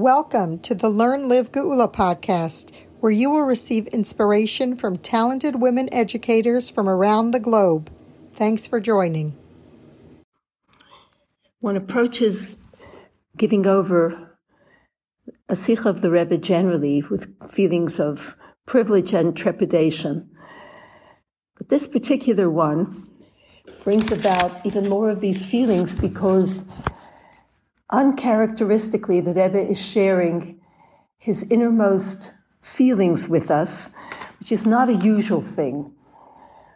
Welcome to the Learn Live Geula podcast, where you will receive inspiration from talented women educators from around the globe. Thanks for joining. One approaches giving over a sikh of the Rebbe generally with feelings of privilege and trepidation. But this particular one brings about even more of these feelings because uncharacteristically the Rebbe is sharing his innermost feelings with us, which is not a usual thing.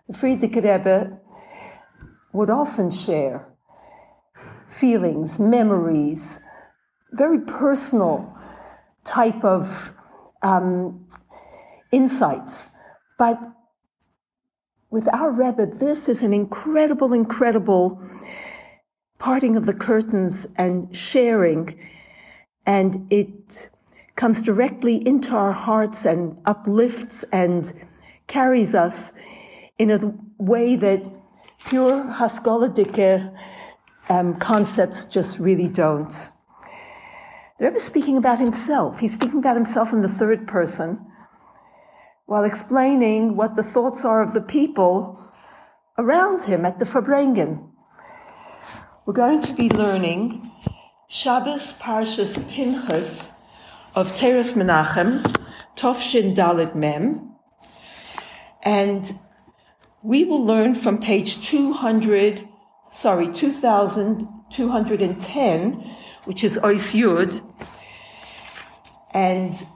The Frierdiker Rebbe would often share feelings, memories, very personal type of um, insights. But with our Rebbe, this is an incredible, incredible parting of the curtains and sharing. And it comes directly into our hearts and uplifts and carries us in a way that pure Haskaladike um, concepts just really don't. The Rebbe is speaking about himself. He's speaking about himself in the third person while explaining what the thoughts are of the people around him at the Farbrengen. We're going to be learning Shabbos Parshas Pinchas of Toras Menachem, Tovshin Dalit Mem, and we will learn from page 200, sorry, 2210, which is Ois Yud, and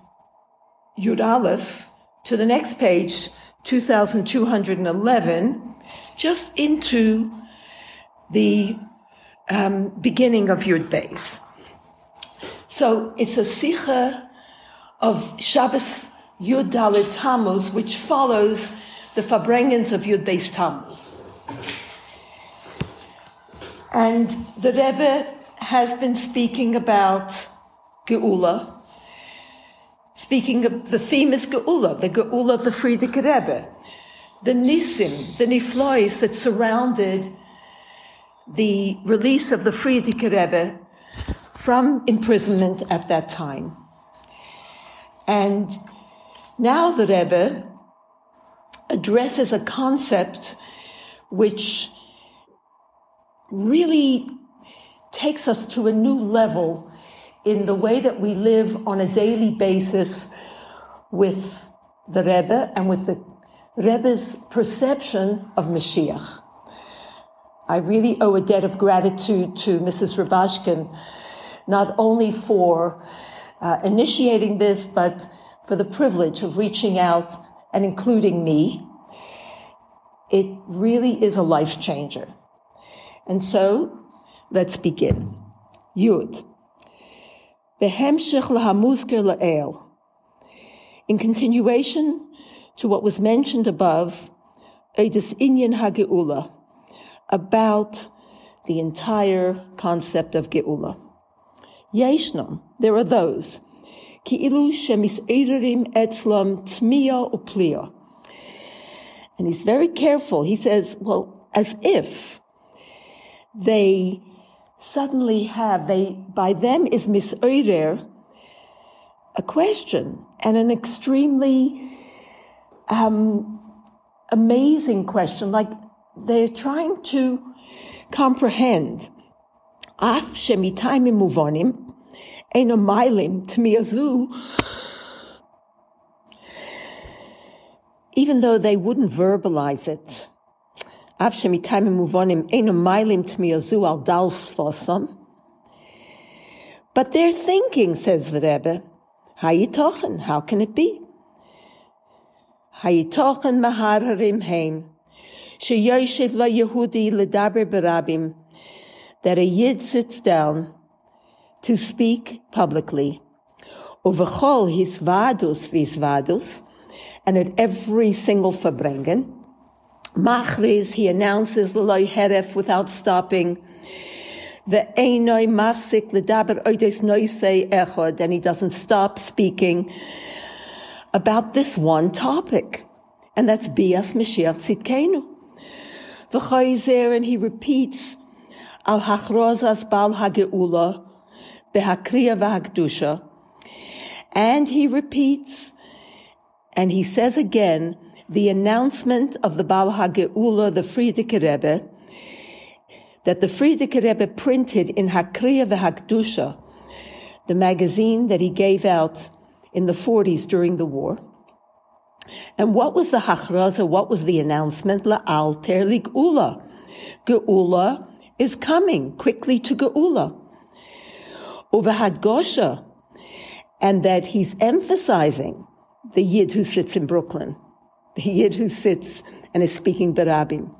Yud Aleph, to the next page, 2211, just into the um, beginning of Yud Beis. So it's a Sikha of Shabbos Yud Dalit Tammuz, which follows the Farbrengens of Yud Beis Tammuz. And the Rebbe has been speaking about Geula, Speaking of the theme is Geula, the Geula of the Frierdiker Rebbe, the Nisim, the Niflois that surrounded the release of the Frierdiker Rebbe from imprisonment at that time. And now the Rebbe addresses a concept which really takes us to a new level in the way that we live on a daily basis with the Rebbe and with the Rebbe's perception of Mashiach. I really owe a debt of gratitude to Mrs. Rabashkin, not only for uh, initiating this, but for the privilege of reaching out and including me. It really is a life changer. And so let's begin. Yud. In continuation to what was mentioned above, Eidus Inyan HaGeula, about the entire concept of Geula. Yeshnam, there are those, Ki'ilu shemis'ererim etzlam tmiya upliya. And he's very careful. He says, well, as if they suddenly have, they, by them is misoider, a question and an extremely um, amazing question. Like they're trying to comprehend. Af shemitayim muvonim, eno milim tmiazu. Even though they wouldn't verbalize it, but they're thinking, says the Rebbe, Hayitochen, how can it be? Hayitochen mahararim heim, that a Yid sits down to speak publicly. Uvechol his vadus vis vadus, and at every single Farbrengen, Machriz, he announces Loy Heref without stopping. The Einoi Mafsik Ledaber Oides Noise Echod, and he doesn't stop speaking about this one topic. And that's Bias Mashiach Tzidkenu. V'choizer, and he repeats Al Hachrozas Bal Hageula, Behakriya V'Hakdusha, And he repeats, and he says again, the announcement of the Baal HaGeula, the Frierdiker Rebbe, that the Frierdiker Rebbe printed in Hakriya v'Hakdusha, the magazine that he gave out in the 40s during the war. And what was the hachraza? What was the announcement? La'alter lig'ula. Geula is coming quickly to Geula. Uvahad Gosha. And that he's emphasizing the Yid who sits in Brooklyn, the Yid who sits and is speaking Barabim.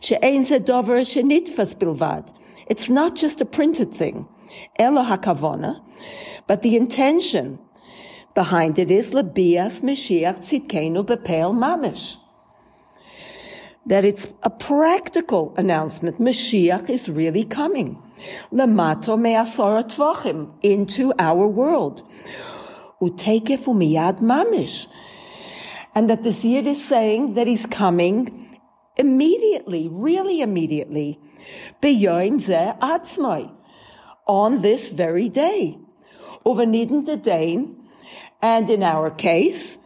She'ein zedover shenitfas bilvad. It's not just a printed thing. Elo hakavona, but the intention behind it is lebias Mashiach tzidkenu bepel mamish. That it's a practical announcement. Mashiach is really coming. Lemato me'asora tvachim, into our world. Utekef umiyad mamish. And that the Yid is saying that he's coming immediately, really immediately. Beyoim ze atzmai. On this very day. De dain. And in our case,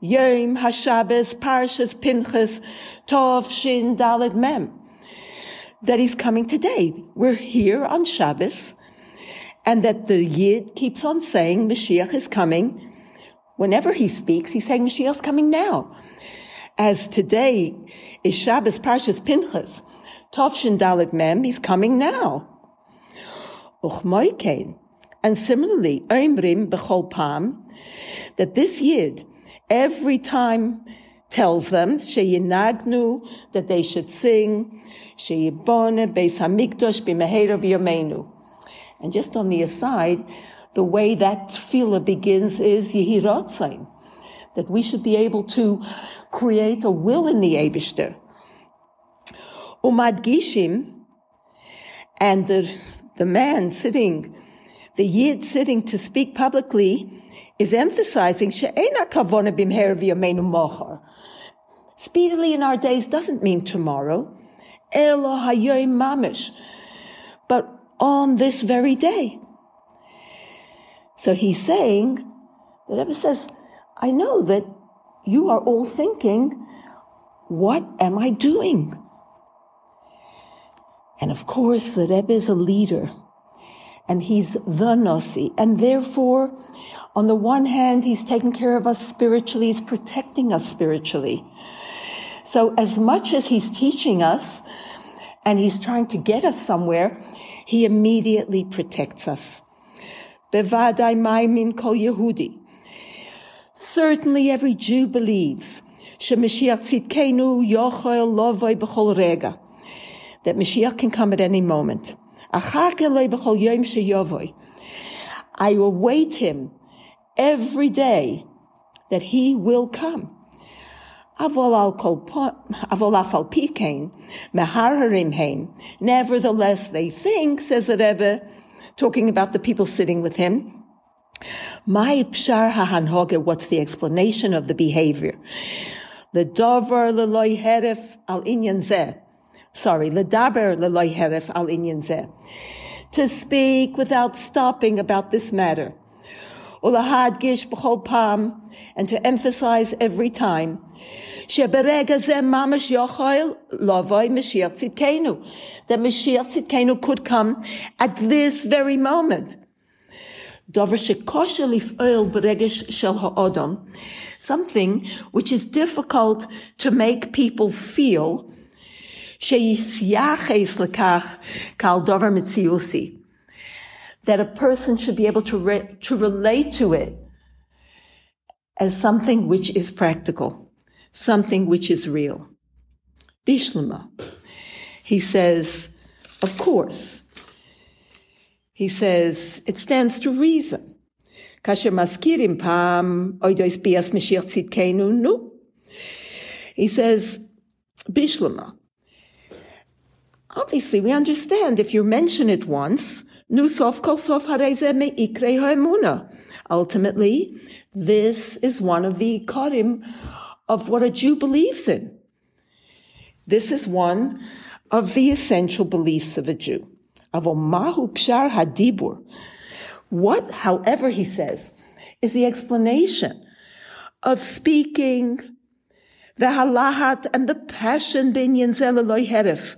Yom HaShabbos, Parshas Pinchas, Tov Shin Dalet Mem that he's coming today. We're here on Shabbos, and that the Yid keeps on saying Mashiach is coming. Whenever he speaks, he's saying Mashiach's coming now. As today is Shabbos Parshas Pinchas, Tovshin Dalet Mem, he's coming now. Uch Uchmoikein. And similarly, Oimrim Bechol Pam, that this Yid, every time tells them, Sheyinagnu, that they should sing, Sheyibone Beis Hamikdash B'Meheirav Yomeinu. And just on the aside, the way that tefillah begins is Yehirotzain, that we should be able to create a will in the Abishter. Umad Gishim, and the, the man sitting, the Yid sitting to speak publicly, is emphasizing she'ena. Speedily in our days doesn't mean tomorrow. Elo mamish. But on this very day. So he's saying, the Rebbe says, I know that you are all thinking, what am I doing? And of course, the Rebbe is a leader and he's the Nasi. And therefore, on the one hand, he's taking care of us spiritually, he's protecting us spiritually. So as much as he's teaching us and he's trying to get us somewhere, he immediately protects us. Bevadai maimin kol Yehudi. Certainly every Jew believes that Mashiach can come at any moment. I await him every day that he will come. Nevertheless, they think, says the Rebbe, talking about the people sitting with him, my pshar hahanhoge, what's the explanation of the behavior? The dover al inyan zeh sorry, Ladaber leloy al-inyanzeh. to speak without stopping about this matter. Ulahadgish b'chol pam, and to emphasize every time, sheberega zeh mamash yochayil lovoy Mashiach tzidkenu, that Mashiach tzidkenu could come at this very moment. Something which is difficult to make people feel that a person should be able to, re- to relate to it as something which is practical something which is real. Bishlama. He says, of course. He says, it stands to reason. He says, Bishlama. Obviously, we understand if you mention it once, nu sof kol sof me ha'emuna. Ultimately, this is one of the korim of what a Jew believes in. This is one of the essential beliefs of a Jew. Avomahu pshar hadibur. What, however, he says, is the explanation of speaking the halahat and the passion binyan zelaloy herif.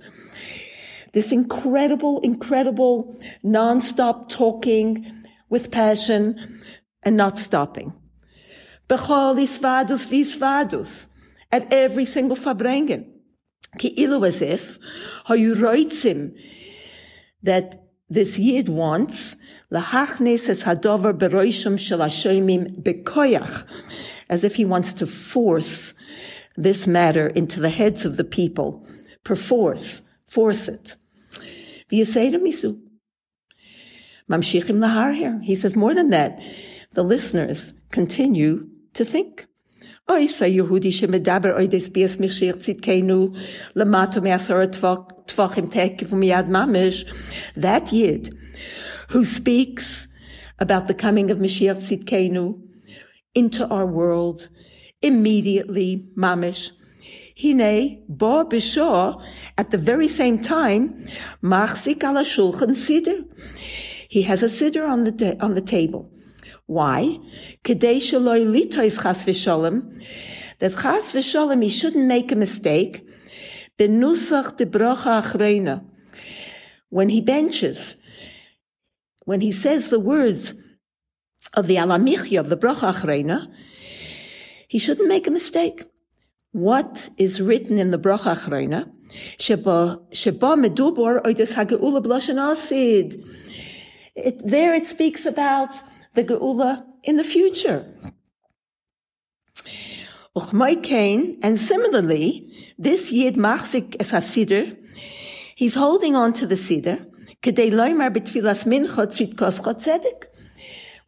This incredible, incredible non-stop talking with passion and not stopping. Bechol isvadus visvadus at every single fabrengen. Ki ilu as if, you him that this yid wants lahachnes es hadover beroishim shel hashoimim bekoyach, as if he wants to force this matter into the heads of the people, perforce, force it. V'yaseidim misu. Mamshichim lahar here. He says more than that. The listeners continue to think. Mamish. That Yid who speaks about the coming of Mashiach tzidkenu into our world immediately, mamish. Hine, bo b'shor, at the very same time, machzik ala shulchan siddur. He has a siddur on the, on the table. Why? Kedei shaloi litois chas v'sholem. That chas v'sholem, he shouldn't make a mistake. Benusach de brocha achreina. When he benches, when he says the words of the alamichya of the brocha achreina, he shouldn't make a mistake. What is written in the brocha achreina? Sheba sheba medubor oides hageula b'loshen asid. There it speaks about the Geula in the future. And similarly, this Yid Machzik es HaSidr, he's holding on to the Sidr, Kedei loymar betfilas mincha tzitkos chotzedek.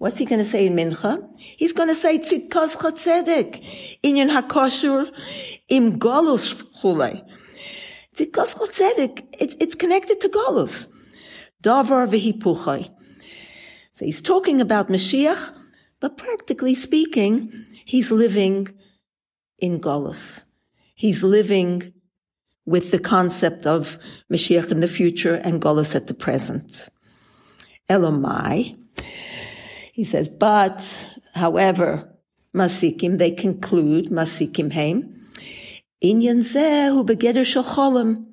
What's he going to say in mincha? He's going to say tzitkos chotzedek. Inyan hakoshur im golus chulei. Tzitkos chotzedek, it's connected to golus. Davar v'hipuchai. So he's talking about Mashiach, but practically speaking, he's living in Golos. He's living with the concept of Mashiach in the future and Golos at the present. Elomai. He says, but, however, Masikim, they conclude, Masikim Heim, Inyan Zeh hu begeder shal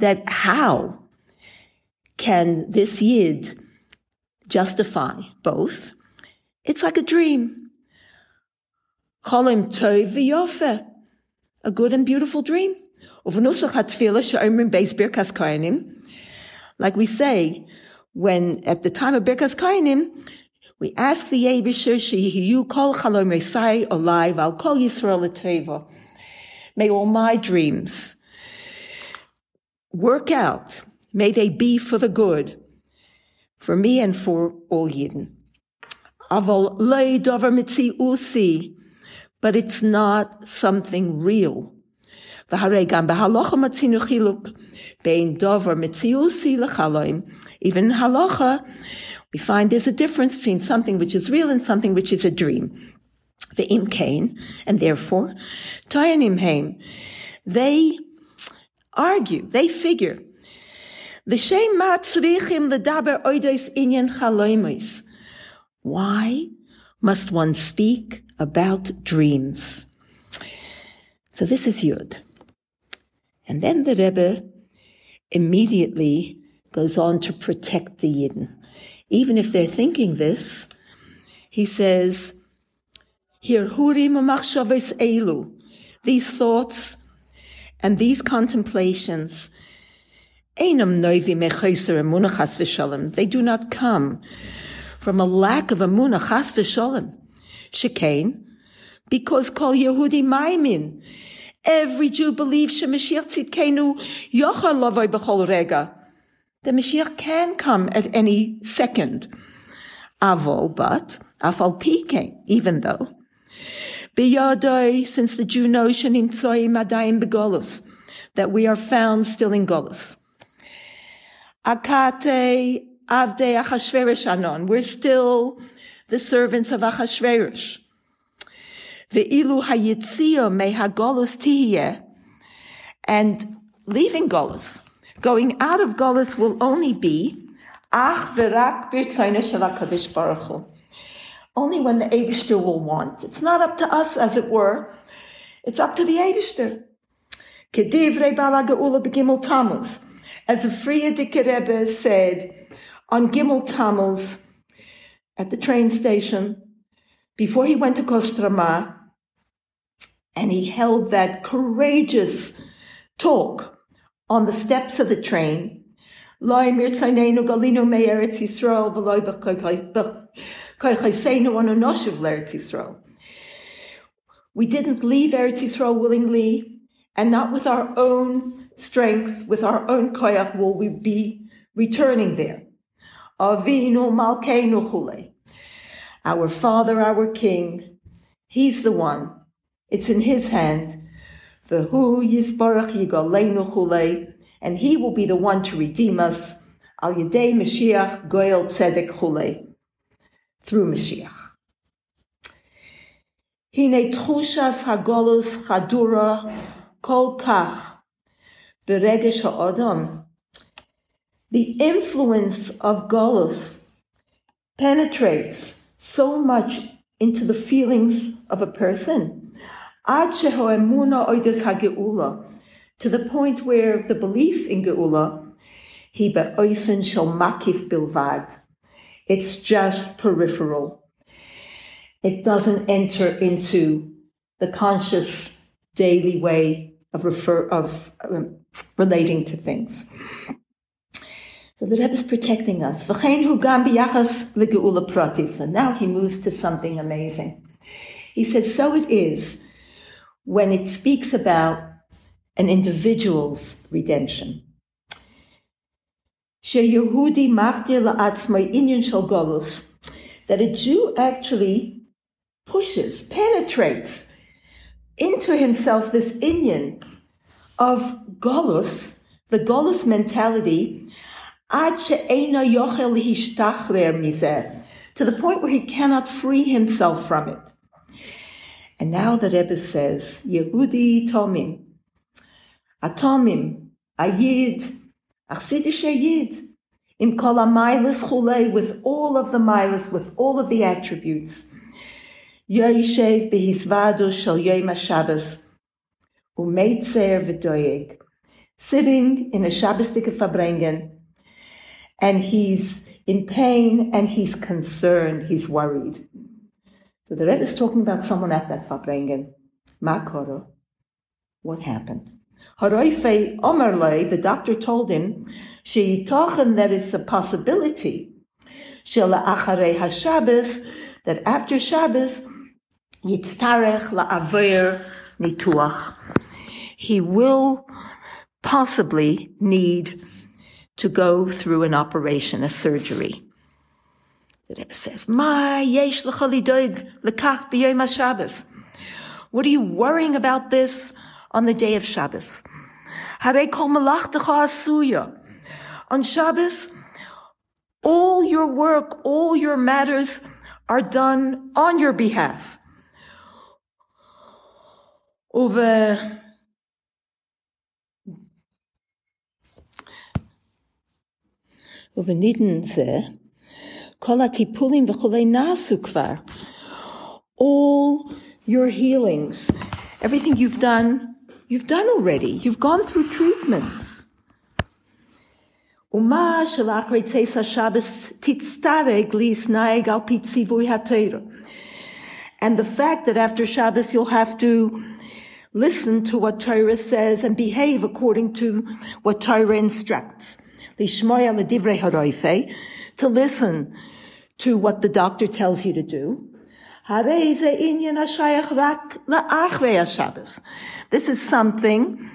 that how can this Yid justify both. It's like a dream. Cholim tov v'yofe. A good and beautiful dream. Like we say, when at the time of Birkas Kohanim, we ask the Yebisher, Shehiyu kol chalom resai I'll call Yisrael May all my dreams work out. May they be for the good for me and for all Yidden. Aval lei dover mitzi usi, but it's not something real. Chiluk bein dover mitzi usi lechaloim. Even in halacha, we find there's a difference between something which is real and something which is a dream. The imkain, and therefore, toyanim heim. They argue, they figure V'shem matzrichim ledaber oides inyan chaloimis. Why must one speak about dreams? So this is Yud. And then the Rebbe immediately goes on to protect the Yidden. Even if they're thinking this, he says, Here hurim elu, these thoughts and these contemplations they do not come from a lack of amunah chas v'sholem. Shekain, because kol Yehudi maimin. Every Jew believes shemashiach tzidkenu yochal lavoi b'chol rega. The Mashiach can come at any second. Avol, but afal pike, even though. Biyadoi, since the Jew notion in tzoi madayim begolus, that we are found still in golus. Akate Avde Achashverosh Anon. We're still the servants of Achashverosh. Ve'ilu hayitzio me hagolus tihye. And leaving Golus, going out of Golus will only be ach v'rak Baruch only when the Abishter will want. It's not up to us, as it were. It's up to the Abishter. Kedivrei Balagaula begimel Tammuz. As the Frierdiker Rebbe said on Gimel Tammuz at the train station, before he went to Kostroma, and he held that courageous talk on the steps of the train. We didn't leave Eretz Yisrael willingly, and not with our own strength, with our own koyach will we be returning there. Our Father, our King, He's the one. It's in His hand. V'hu yisbarach yigaleinu chule. And He will be the one to redeem us. Al yedei Mashiach goel tzedek chule. Through Mashiach. Hine tchushas hagolus chadura kol kach beregesh ha'odam. The influence of golus penetrates so much into the feelings of a person. To the point where the belief in Geula, he be'oifen shel makif bilvad. It's just peripheral. It doesn't enter into the conscious daily way of refer of um, relating to things. So the Rebbe is protecting us. And now he moves to something amazing. He says, so it is when it speaks about an individual's redemption. Sheyehudi martir la'atzmai inyan shel golus, that a Jew actually pushes, penetrates into himself this Inyan of Golus, the Golus mentality, to the point where he cannot free himself from it. And now the Rebbe says, Yehudi Tomim, Atomim, Ayid, Achsidish Ayid, Im Kol Chulei, with all of the milas, with all of the attributes. Yoishev Behisvadu Shal Yom HaShabbos, Umeitzer V'doyeg, sitting in a Shabbosdik Fabrengen, and he's in pain and he's concerned, he's worried. So the Rebbe is talking about someone at that Fabrengen. Makoro. What happened? Haroife Omerle, the doctor told him, she tochen that it's a possibility. Shela acharei HaShabbos, that after Shabbos, yitztarech la'aver nituach. He will possibly need to go through an operation, a surgery. The Rebbe says, "My yesh doig l'kach b'yom Shabbos." What are you worrying about this on the day of Shabbos? Harei kol malach asuya. On Shabbos, all your work, all your matters are done on your behalf. Over over Nidden כל הטיפולים וכולי נעשו כבר. All your healings, everything you've done, you've done already. You've gone through treatments. ומה שלאחרי צייס השבס תצטרג להסנהג על פי ציווי התורה. And the fact that after Shabbos you'll have to listen to what Torah says and behave according to what Torah instructs to listen to what the doctor tells you to do. This is something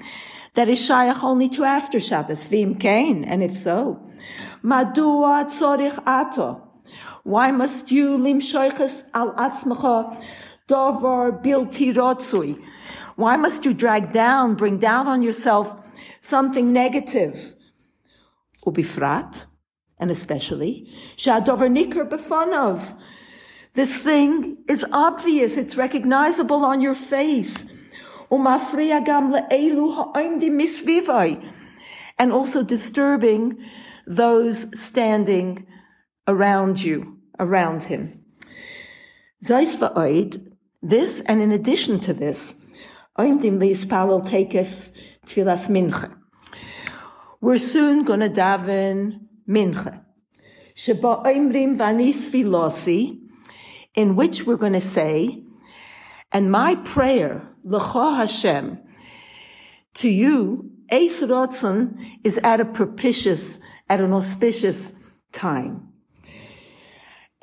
that is shayach only to after Shabbos, vim kain, and if so, madua tzorich ato. Why must you limshoiches al atzmacha dovar bilti rotzui? Why must you drag down, bring down on yourself something negative? ubifrat, and especially, shadover nikr befanov. This thing is obvious, it's recognizable on your face. And also disturbing those standing around you, around him. This and in addition to this. We're soon going to daven mincha. Sheba oimrim vanis filosi, in which we're going to say, and my prayer, l'cha Hashem, to you, Eis Rotzen is at a propitious, at an auspicious time.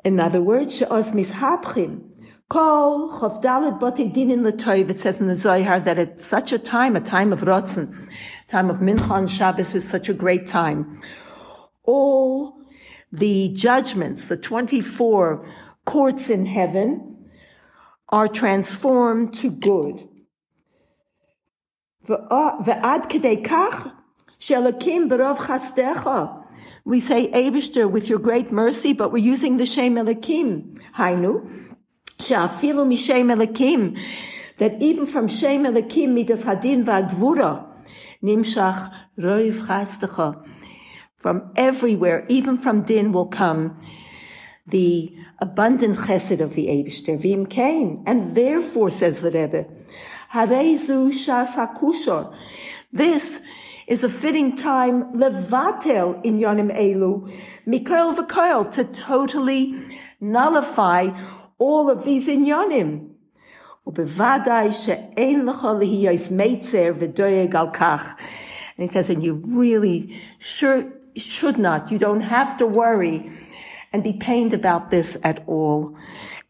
In other words, she'oz mishapchim, kol chavdalet bate dinin l'toiv, it says in the Zohar that at such a time, a time of Rotzen, time of Mincha and Shabbos is such a great time. All the judgments, the 24 courts in heaven, are transformed to good. Uh, chastecha. We say, Abishter, with your great mercy, but we're using the Shem Elikim. Hainu, she'afilu mishem Elikim, that even from Shem Elikim, midas hadin va'gvura, nimshach roiv chastecha. From everywhere, even from din will come the abundant chesed of the Abishter, vim kain. And therefore, says the Rebbe, Harezu shas hakushor. This is a fitting time levatel in yonim elu, mikoil v'koil, to totally nullify all of these inyonim. ובוודאי שאין לך להיות מיצר ודואג על כך. And he says, and you really sure should not, you don't have to worry and be pained about this at all.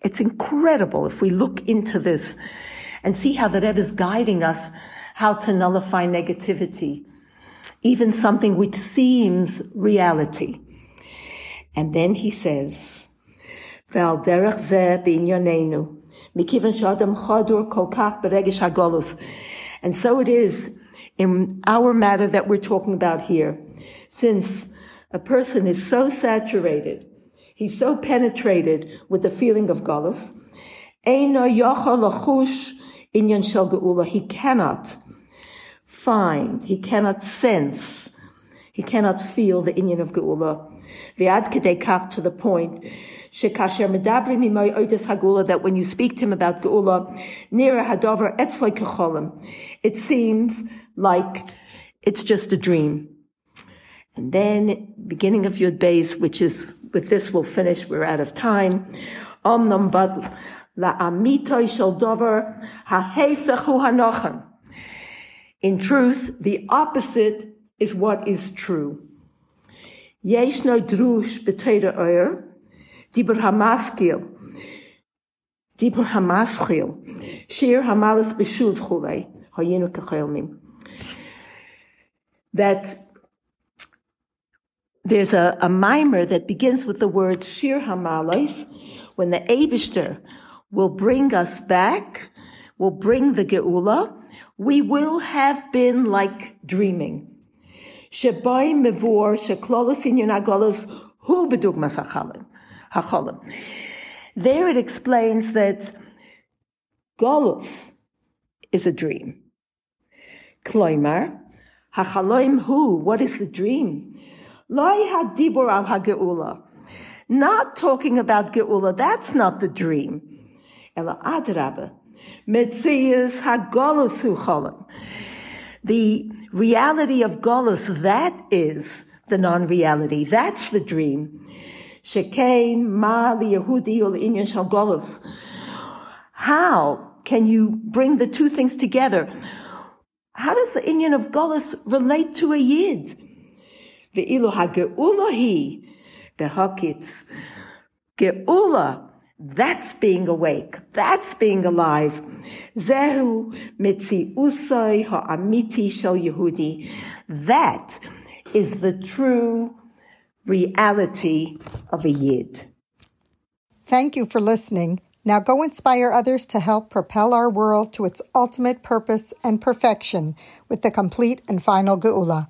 It's incredible if we look into this and see how the Rebbe is guiding us how to nullify negativity, even something which seems reality. And then he says, and so it is in our matter that we're talking about here. Since a person is so saturated, he's so penetrated with the feeling of galus. He cannot find, he cannot sense, he cannot feel the inyan of geula. V'ad kedei to the point shekasher medabrim imay oides hagula that when you speak to him about geula, near hadover etzloi kecholim, it seems like it's just a dream. And then beginning of Yud Beis, which is with this we'll finish. We're out of time. Omnam bad. In truth, the opposite is what is true. Drush oyer, dibur hamaskil, dibur hamaskil, shir hamalas b'shuv chulei, hayinu. That there's a, a mimer that begins with the word shir hamalas, when the Abishter will bring us back, will bring the Geula, we will have been like dreaming. Shebai mevor sheklolos inyan agolos hu bedugmas hacholim. There it explains that Golos is a dream. Kloimar, hachaloim hu, what is the dream? Not talking about geula, that's not the dream. Ela adrabe. Metzias hagolus hu The reality of golus, that is the non-reality. That's the dream. Shekein ma liyehudi ul inyan shal golus. How can you bring the two things together? How does the inyan of golus relate to a yid? Ve'ilu ha'ge'ula hi behakitz. Ge'ula that's being awake. That's being alive. Zehu mitzi usai ha'amiti shel Yehudi. That is the true reality of a Yid. Thank you for listening. Now go inspire others to help propel our world to its ultimate purpose and perfection with the complete and final Geula.